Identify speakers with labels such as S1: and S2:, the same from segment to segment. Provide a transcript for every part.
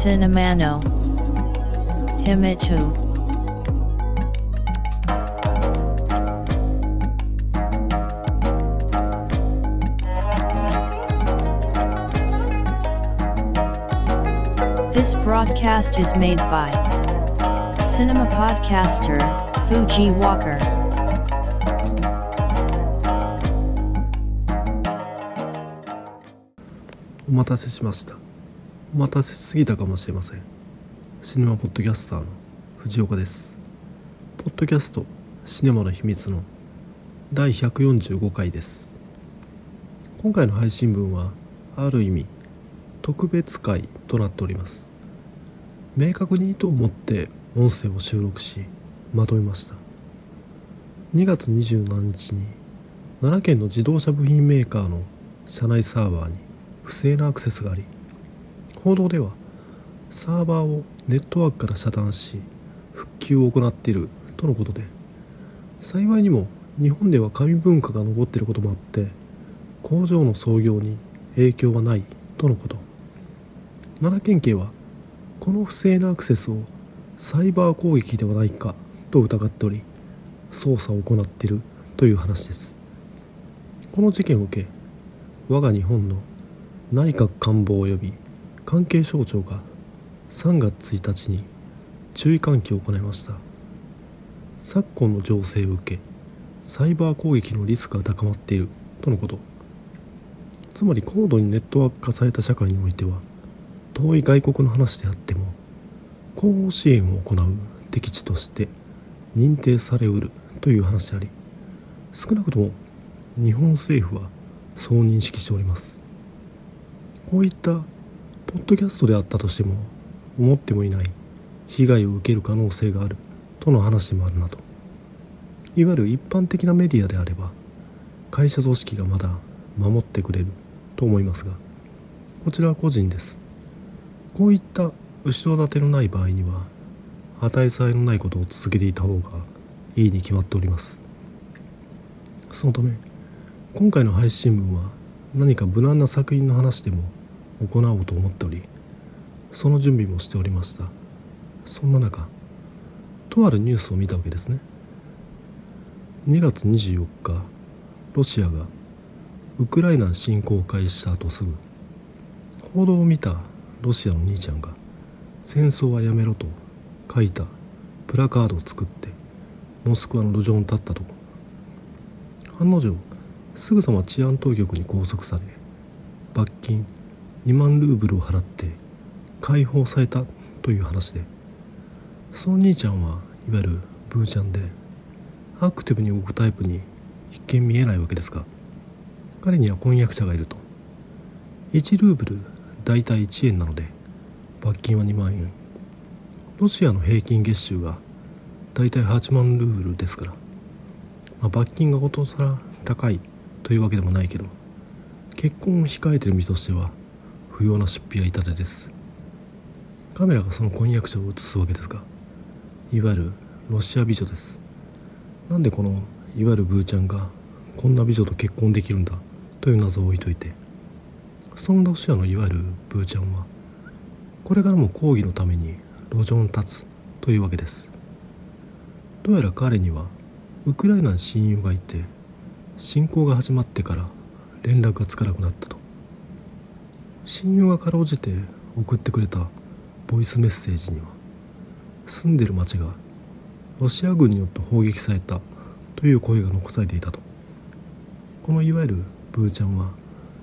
S1: Cinemano Himitu This broadcast is made by Cinema Podcaster Fuji Walker.
S2: お待たせしました お待たせしすぎたかもしれません。シネマポッドキャスターの藤岡です。ポッドキャストシネマの秘密の第145回です。今回の配信分はある意味特別会となっております。明確にと思って音声を収録しまとめました。2月27日に奈良県の自動車部品メーカーの社内サーバーに不正なアクセスがあり報道ではサーバーをネットワークから遮断し復旧を行っているとのことで幸いにも日本では紙文化が残っていることもあって工場の操業に影響はないとのこと。奈良県警はこの不正なアクセスをサイバー攻撃ではないかと疑っており捜査を行っているという話です。この事件を受け我が日本の内閣官房及び関係省庁が3月1日に注意喚起を行いました。昨今の情勢を受けサイバー攻撃のリスクが高まっているとのこと。つまり高度にネットワーク化された社会においては遠い外国の話であっても後方支援を行う敵地として認定されうるという話であり少なくとも日本政府はそう認識しております。こういったポッドキャストであったとしても思ってもいない被害を受ける可能性があるとの話もあるなどいわゆる一般的なメディアであれば会社組織がまだ守ってくれると思いますがこちらは個人です。こういった後ろ盾のない場合には値さえのないことを続けていた方がいいに決まっております。そのため今回の配信文は何か無難な作品の話でも行おうと思っておりその準備もしておりました。そんな中とあるニュースを見たわけですね。2月24日ロシアがウクライナ侵攻を開始した後すぐ報道を見たロシアの兄ちゃんが「戦争はやめろ」と書いたプラカードを作ってモスクワの路上に立ったとこ。案の定すぐさま治安当局に拘束され罰金2万ルーブルを払って解放されたという話でその兄ちゃんはいわゆるブーちゃんでアクティブに動くタイプに一見見えないわけですが彼には婚約者がいると。1ルーブル大体1円なので罰金は2万円。ロシアの平均月収が大体8万ルーブルですから、まあ、罰金がことさら高いというわけでもないけど結婚を控えてる身としては不要な出費は痛手です。カメラがその婚約者を映すわけですがいわゆるロシア美女です。なんでこのいわゆるブーちゃんがこんな美女と結婚できるんだ？という謎を置いといて。そのロシアのいわゆるブーちゃんはこれからも抗議のために路上に立つというわけです。どうやら彼にはウクライナに親友がいて侵攻が始まってから連絡がつかなくなったと。親友がかろうじて送ってくれたボイスメッセージには住んでる町がロシア軍によって砲撃されたという声が残されていたと。このいわゆるブーちゃんは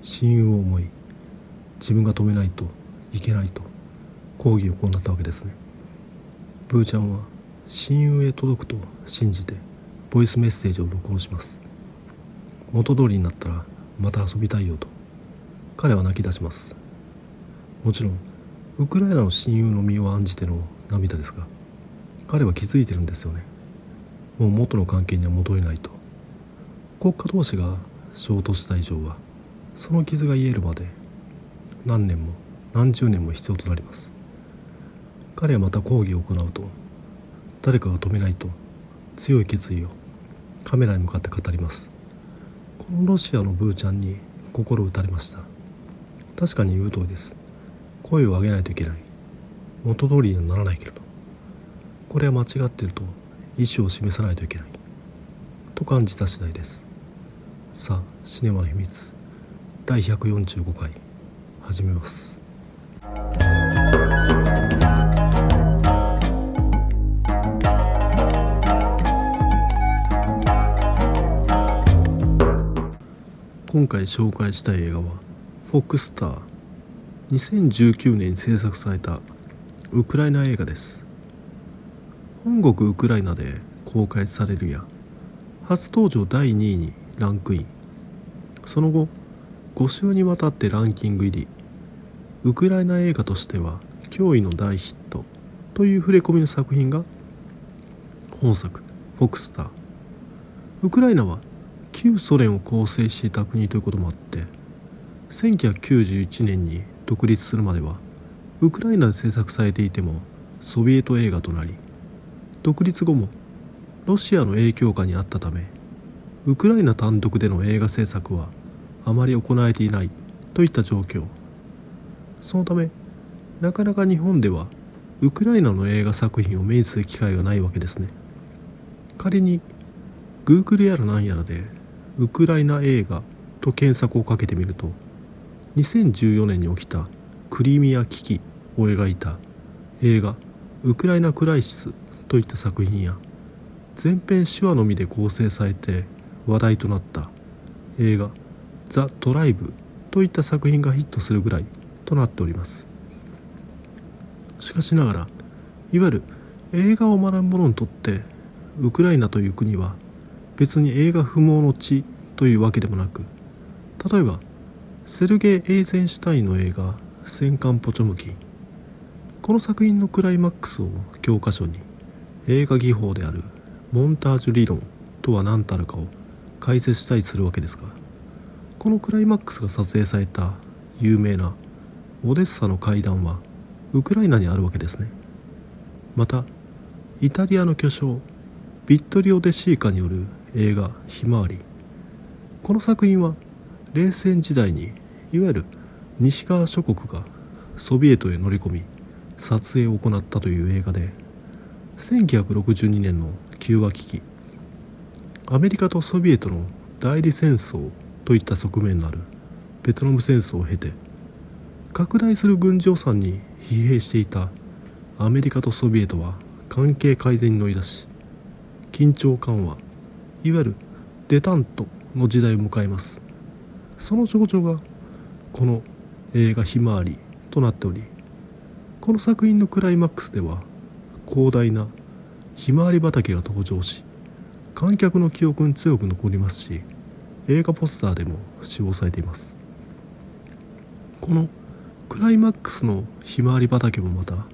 S2: 親友を思い自分が止めないといけないと抗議を行ったわけですね。ブーちゃんは親友へ届くと信じてボイスメッセージを録音します。元通りになったらまた遊びたいよと彼は泣き出します。もちろんウクライナの親友の身を案じての涙ですが彼は気づいてるんですよね。もう元の関係には戻れないと。国家同士が衝突した以上はその傷が癒えるまで何年も何十年も必要となります。彼はまた抗議を行うと誰かが止めないと強い決意をカメラに向かって語ります。このロシアのブーちゃんに心打たれました。確かに言う通りです。声を上げないといけない。元通りにはならないけれどこれは間違っていると意思を示さないといけない。と感じた次第です。さあシネマの秘密。第145回始めます。今回紹介したい映画は「フォックスター」2019年に制作されたウクライナ映画です。本国ウクライナで公開されるや初登場第2位にランクイン。その後5週にわたってランキング入りウクライナ映画としては驚異の大ヒットという触れ込みの作品が本作「フォクスター」ウクライナは旧ソ連を構成していた国ということもあって1991年に独立するまではウクライナで制作されていてもソビエト映画となり独立後もロシアの影響下にあったためウクライナ単独での映画制作はあまり行われていないといった状況。そのためなかなか日本ではウクライナの映画作品を目にする機会がないわけですね。仮に Google やら何やらでウクライナ映画と検索をかけてみると2014年に起きたクリミア危機を描いた映画「ウクライナ・クライシス」といった作品や全編手話のみで構成されて話題となった映画「ザ・ドライブ」といった作品がヒットするぐらいとなっております。しかしながらいわゆる映画を学ぶ者にとってウクライナという国は別に映画不毛の地というわけでもなく例えばセルゲイ・エーゼンシュタインの映画「戦艦ポチョムキ」この作品のクライマックスを教科書に映画技法であるモンタージュ理論とは何たるかを解説したりするわけですがこのクライマックスが撮影された有名なオデッサの階段はウクライナにあるわけですね。またイタリアの巨匠ビットリオ・デシーカによる映画「ひまわり」この作品は冷戦時代にいわゆる西側諸国がソビエトへ乗り込み撮影を行ったという映画で1962年のキューバ危機アメリカとソビエトの代理戦争といった側面のあるベトナム戦争を経て拡大する軍事予算に疲弊していたアメリカとソビエトは関係改善に乗り出し緊張緩和いわゆるデタントの時代を迎えます。その象徴がこの映画「ひまわり」となっておりこの作品のクライマックスでは広大なひまわり畑が登場し観客の記憶に強く残りますし映画ポスターでも使用されています。このクライマックスのひまわり畑もまた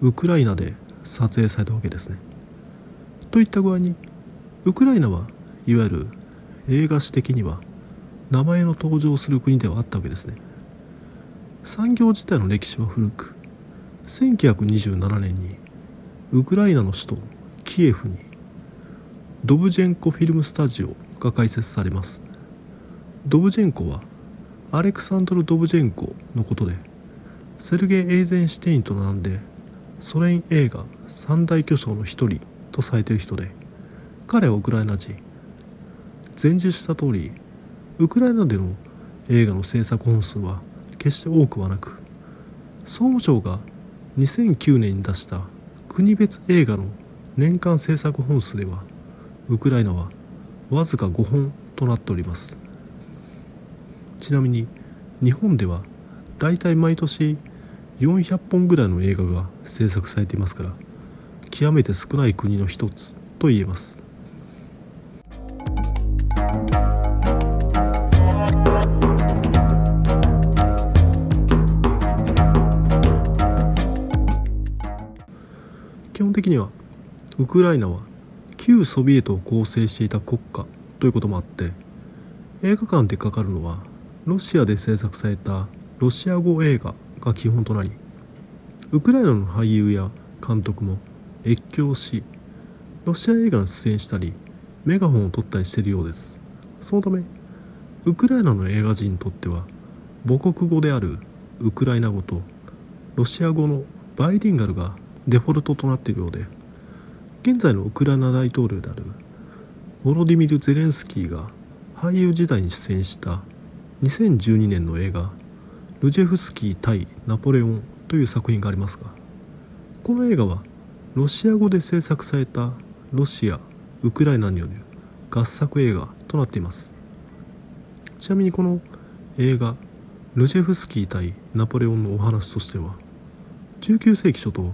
S2: ウクライナで撮影されたわけですね。といった具合にウクライナはいわゆる映画史的には名前の登場する国ではあったわけですね。産業自体の歴史は古く1927年にウクライナの首都キエフにドブジェンコフィルムスタジオが開設されます。ドブジェンコはアレクサンドル・ドブジェンコのことでセルゲイ・エイゼンシュテインと並んでソ連映画三大巨匠の一人とされている人で彼はウクライナ人。前述した通りウクライナでの映画の制作本数は決して多くはなく総務省が2009年に出した国別映画の年間制作本数ではウクライナはわずか5本となっております。ちなみに日本ではだいたい毎年400本ぐらいの映画が制作されていますから極めて少ない国の一つと言えます。基本的にはウクライナは旧ソビエトを構成していた国家ということもあって映画館でかかるのはロシアで制作されたロシア語映画が基本となりウクライナの俳優や監督も越境しロシア映画に出演したりメガホンを取ったりしているようです。そのためウクライナの映画人にとっては母国語であるウクライナ語とロシア語のバイリンガルがデフォルトとなっているようで現在のウクライナ大統領であるボロディミル・ゼレンスキーが俳優時代に出演した2012年の映画「ルジェフスキー対ナポレオン」という作品がありますがこの映画はロシア語で制作されたロシアウクライナによる合作映画となっています。ちなみにこの映画ルジェフスキー対ナポレオンのお話としては19世紀初頭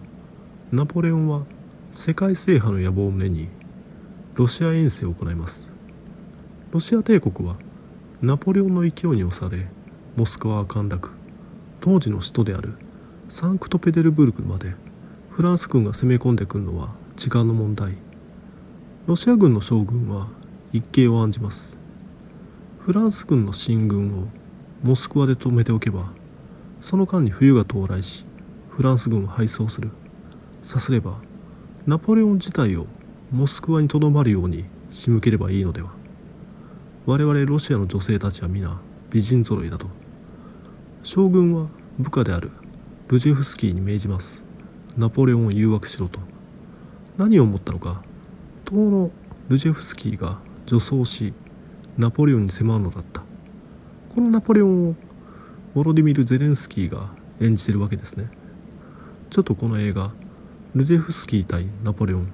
S2: ナポレオンは世界制覇の野望を胸にロシア遠征を行います。ロシア帝国はナポレオンの勢いに押されモスクワは陥落。当時の首都であるサンクトペテルブルクまでフランス軍が攻め込んでくるのは時間の問題。ロシア軍の将軍は一計を案じます。フランス軍の進軍をモスクワで止めておけばその間に冬が到来しフランス軍を敗走する。さすればナポレオン自体をモスクワにとどまるように仕向ければいいのでは。我々ロシアの女性たちは皆美人揃いだと。将軍は部下であるルジェフスキーに命じます。ナポレオンを誘惑しろと。何を思ったのか。当のルジェフスキーが女装しナポレオンに迫るのだった。このナポレオンをボロディミル・ゼレンスキーが演じてるわけですね。ちょっとこの映画ルジェフスキー対ナポレオン。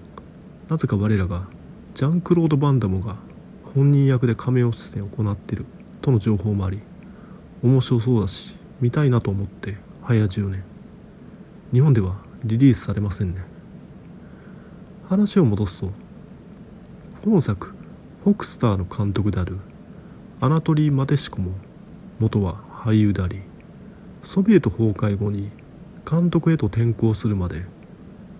S2: なぜか我らがジャンクロード・バンダムが本人役で仮面出演を行っている。との情報もあり面白そうだし見たいなと思って早10年。日本ではリリースされませんね。話を戻すと本作フォクスターの監督であるアナトリー・マテシコも元は俳優でありソビエト崩壊後に監督へと転向するまで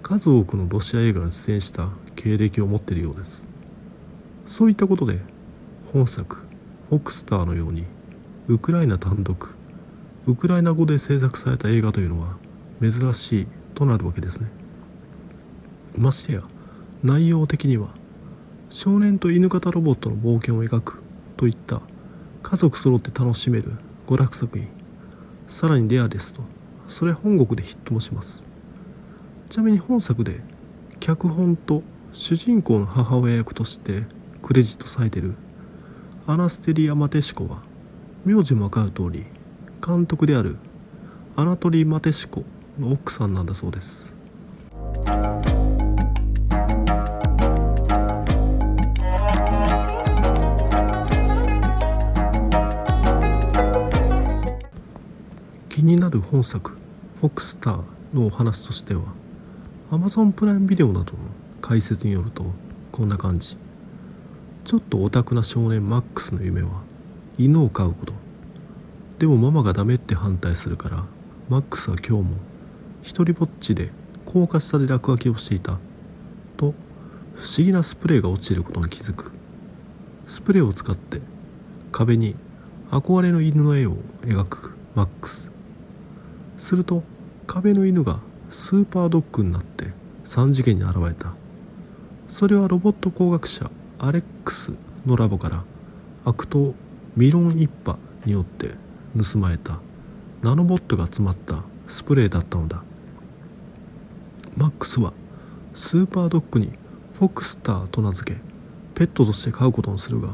S2: 数多くのロシア映画に出演した経歴を持っているようです。そういったことで本作「フォクスター」のようにウクライナ単独ウクライナ語で制作された映画というのは珍しいとなるわけですね。ましてや内容的には少年と犬型ロボットの冒険を描くといった家族揃って楽しめる娯楽作品さらにレアですとそれ本国でヒットもします。ちなみに本作で脚本と主人公の母親役としてクレジットされてるアナステリア・マテシコは名字も分かる通り監督であるアナトリ・マテシコの奥さんなんだそうです。気になる本作「フォックスター」のお話としては Amazon プライムビデオなどの解説によるとこんな感じ。ちょっとオタクな少年マックスの夢は犬を飼うこと。でもママがダメって反対するからマックスは今日も一人ぼっちで高架下で落書きをしていた。と不思議なスプレーが落ちていることに気づく。スプレーを使って壁に憧れの犬の絵を描くマックス。すると壁の犬がスーパードッグになって3次元に現れた。それはロボット工学者アレックスのラボから悪党ミロン一派によって盗まれた。ナノボットが詰まったスプレーだったのだ。マックスはスーパードッグにフォクスターと名付けペットとして飼うことにするが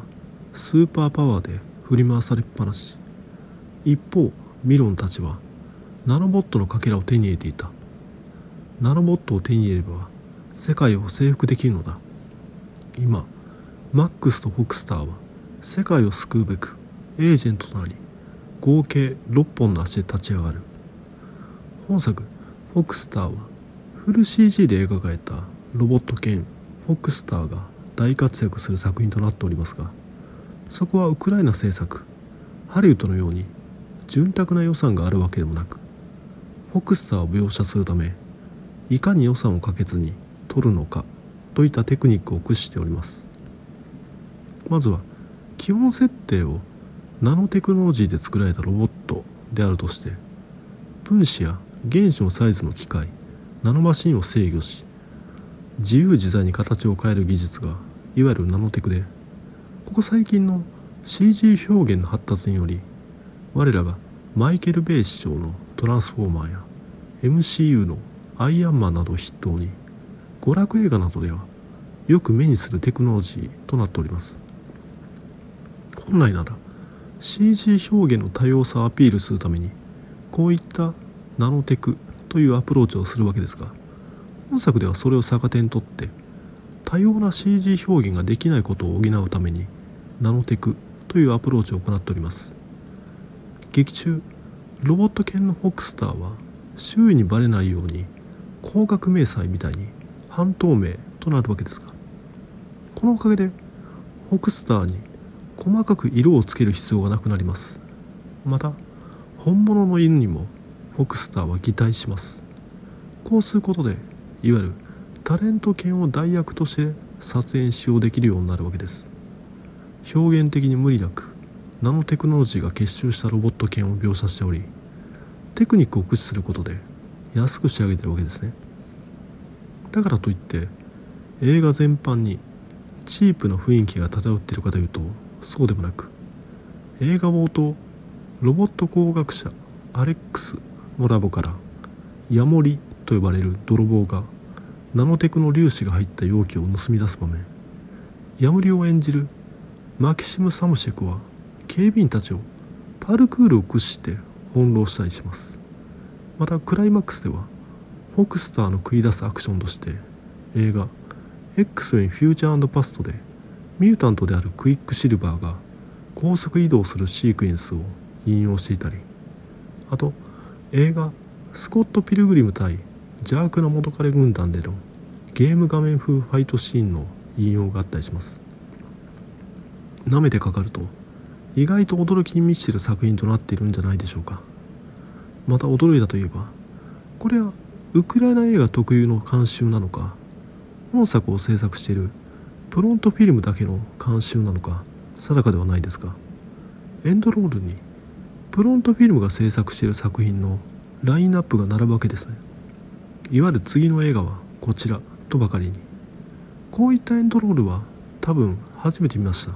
S2: スーパーパワーで振り回されっぱなし。一方ミロンたちはナノボットのかけらを手に入れていた。ナノボットを手に入れれば世界を征服できるのだ。今マックスとフォクスターは世界を救うべくエージェントとなり合計6本の足で立ち上がる。本作フォクスターはフル CG で描かれたロボット兼フォクスターが大活躍する作品となっておりますがそこはウクライナ制作ハリウッドのように潤沢な予算があるわけでもなくフォクスターを描写するためいかに予算をかけずに撮るのかといったテクニックを駆使しております。まずは基本設定をナノテクノロジーで作られたロボットであるとして分子や原子のサイズの機械ナノマシンを制御し自由自在に形を変える技術がいわゆるナノテクでここ最近の CG 表現の発達により我らがマイケル・ベイ師匠のトランスフォーマーや MCU のアイアンマンなどを筆頭に娯楽映画などではよく目にするテクノロジーとなっております。本来なら CG 表現の多様さをアピールするためにこういったナノテクというアプローチをするわけですが本作ではそれを逆手にとって多様な CG 表現ができないことを補うためにナノテクというアプローチを行っております。劇中ロボット犬のホックスターは周囲にバレないように光学迷彩みたいに半透明となるわけですがこのおかげでホクスターに細かく色をつける必要がなくなります。また本物の犬にもホクスターは擬態します。こうすることでいわゆるタレント犬を代役として撮影使用できるようになるわけです。表現的に無理なくナノテクノロジーが結集したロボット犬を描写しておりテクニックを駆使することで安く仕上げてるわけですね。だからといって映画全般にチープな雰囲気が漂っているかというとそうでもなく映画冒頭ロボット工学者アレックスのラボからヤモリと呼ばれる泥棒がナノテクの粒子が入った容器を盗み出す場面。ヤモリを演じるマキシム・サムシェクは警備員たちをパルクールを駆使して翻弄したりします。またクライマックスではフォクスターの繰り出すアクションとして映画 X メンフューチャーパストでミュータントであるクイックシルバーが高速移動するシークエンスを引用していたりあと映画スコット・ピルグリム対邪悪な元彼軍団でのゲーム画面風ファイトシーンの引用があったりします。舐めてかかると意外と驚きに満ちてる作品となっているんじゃないでしょうか。また驚いたといえばこれはウクライナ映画特有の慣習なのか本作を制作しているプロントフィルムだけの慣習なのか定かではないですがエンドロールにプロントフィルムが制作している作品のラインナップが並ぶわけですね。いわゆる次の映画はこちらとばかりに。こういったエンドロールは多分初めて見ました。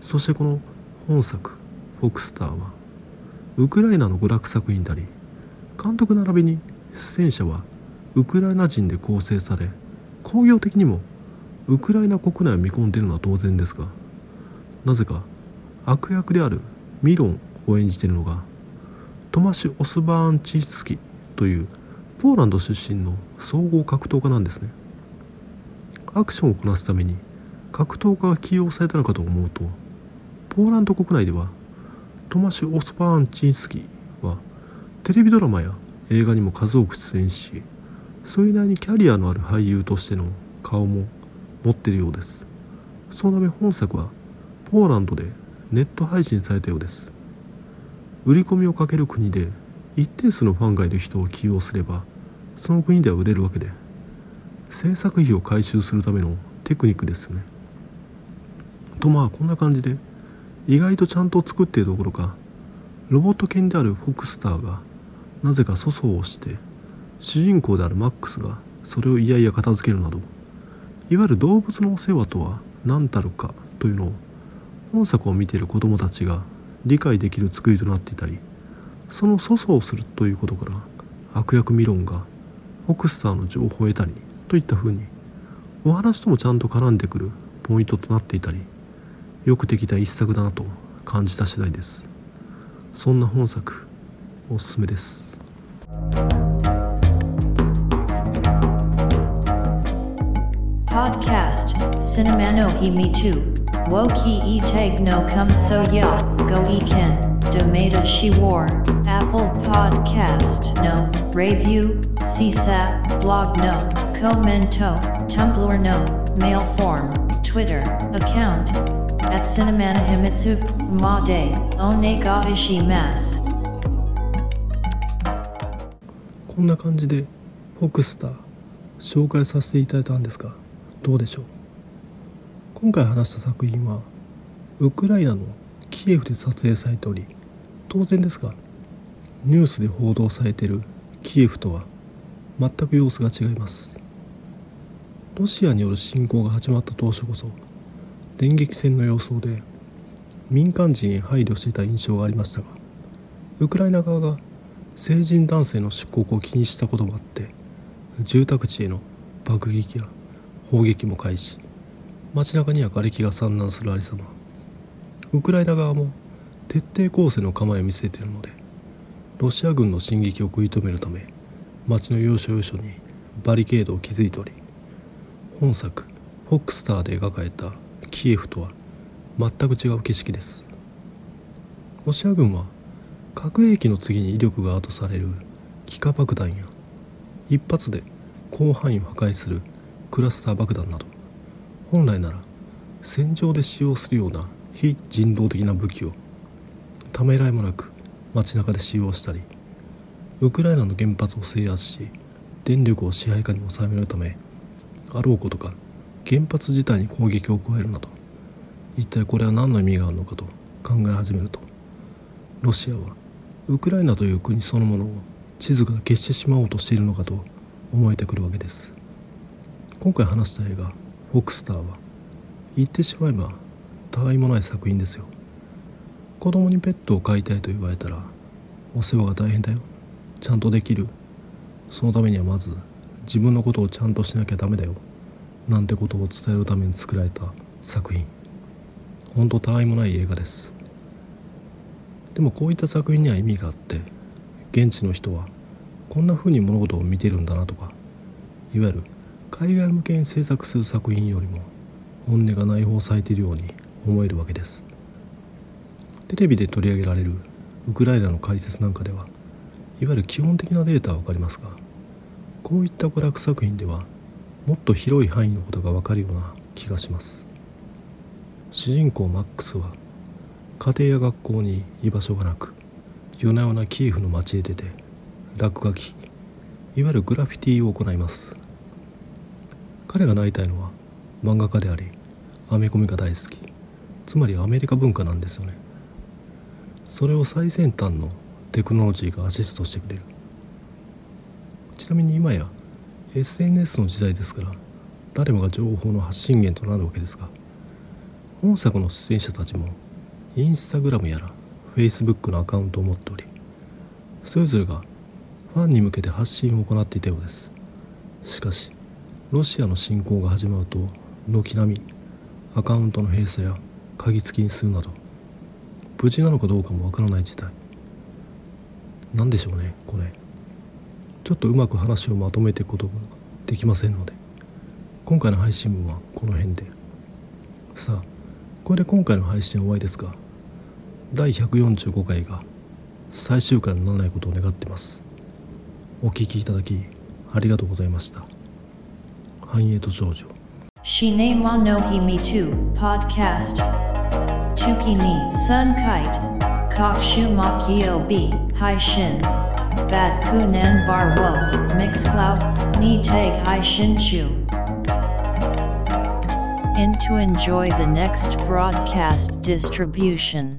S2: そしてこの本作「フォクスター」はウクライナの娯楽作品であり監督並びに出演者はウクライナ人で構成され工業的にもウクライナ国内を見込んでいるのは当然ですがなぜか悪役であるミロンを演じているのがトマシ・オスバーンチスキというポーランド出身の総合格闘家なんですね。アクションをこなすために格闘家が起用されたのかと思うとポーランド国内ではトマシュ・オスパーンチンスキーはテレビドラマや映画にも数多く出演しそれなりにキャリアのある俳優としての顔も持っているようです。そのため本作はポーランドでネット配信されたようです。売り込みをかける国で一定数のファンがいる人を起用すればその国では売れるわけで制作費を回収するためのテクニックですよね。とまあこんな感じで意外とちゃんと作っているどころか。ロボット犬であるフォクスターがなぜか粗相をして主人公であるマックスがそれをいやいや片付けるなどいわゆる動物のお世話とは何たるかというのを本作を見ている子供たちが理解できる作りとなっていたりその粗相をするということから悪役ミロンがフォクスターの情報を得たりといったふうにお話ともちゃんと絡んでくるポイントとなっていたりよくできた一作だなと感じた次第ですそんな本作おすすめです
S1: Podcast Cinemano He Me Too Woki E Tag No Come So Ya Go E Ken Domata She War Apple Podcast No Review CSAT Blog No Commento Tumblr No Mail Form Twitter Account At Cinemana Himitsu Ma De Onega Ishimas
S2: こんな感じでフォクスター紹介させていただいたんですがどうでしょう？今回話した作品はウクライナのキエフで撮影されており当然ですがニュースで報道されているキエフとは全く様子が違います。ロシアによる侵攻が始まった当初こそ電撃戦の様相で民間人へ配慮していた印象がありましたがウクライナ側が成人男性の出国を禁止したこともあって住宅地への爆撃や砲撃も開始街中には瓦礫が散乱するありさま。ウクライナ側も徹底抗戦の構えを見せているのでロシア軍の進撃を食い止めるため街の要所要所にバリケードを築いており本作「フォックスター」で描かれたキエフとは全く違う景色です。ロシア軍は核兵器の次に威力があとされる幾何爆弾や一発で広範囲を破壊するクラスター爆弾など。本来なら戦場で使用するような非人道的な武器をためらいもなく街中で使用したりウクライナの原発を制圧し電力を支配下に収めるためあろうことか原発自体に攻撃を加えるなど一体これは何の意味があるのかと。考え始めると。ロシアはウクライナという国そのものを地図から消してしまおうとしているのかと。思えてくるわけです。今回話した映画「フォックスター」は言ってしまえばたわいもない作品ですよ。子供にペットを飼いたいと言われたらお世話が大変だよ。ちゃんとできる。そのためにはまず自分のことをちゃんとしなきゃダメだよ。なんてことを伝えるために作られた作品。ほんとたわいもない映画です。でもこういった作品には意味があって現地の人はこんな風に物事を見てるんだなとかいわゆる海外向けに制作する作品よりも本音が内包されているように思えるわけです。テレビで取り上げられるウクライナの解説なんかではいわゆる基本的なデータは分かりますがこういった娯楽作品ではもっと広い範囲のことが分かるような気がします。主人公マックスは家庭や学校に居場所がなく夜な夜なキエフの街へ出て落書きいわゆるグラフィティを行います。彼がなりたいのは漫画家でありアメコミが大好き。つまりアメリカ文化なんですよね。それを最先端のテクノロジーがアシストしてくれる。ちなみに今や SNS の時代ですから誰もが情報の発信源となるわけですが本作の出演者たちもインスタグラムやら Facebook のアカウントを持っておりそれぞれがファンに向けて発信を行っていたようです。しかしロシアの侵攻が始まると軒並みアカウントの閉鎖や鍵付きにするなど無事なのかどうかもわからない事態。何でしょうねこれ。ちょっとうまく話をまとめていくことができませんので今回の配信はこの辺でさあこれで今回の配信は終わりですが第145回が最終回にならないことを願ってますお聞きいただきありがとうございました繁栄と長女
S1: Shine wa no hi me too podcast. Tuki ni sun kite. Kokshu makio b. Bat kunan mix cloud ni tag hai shin chu. In to enjoy the next broadcast distribution.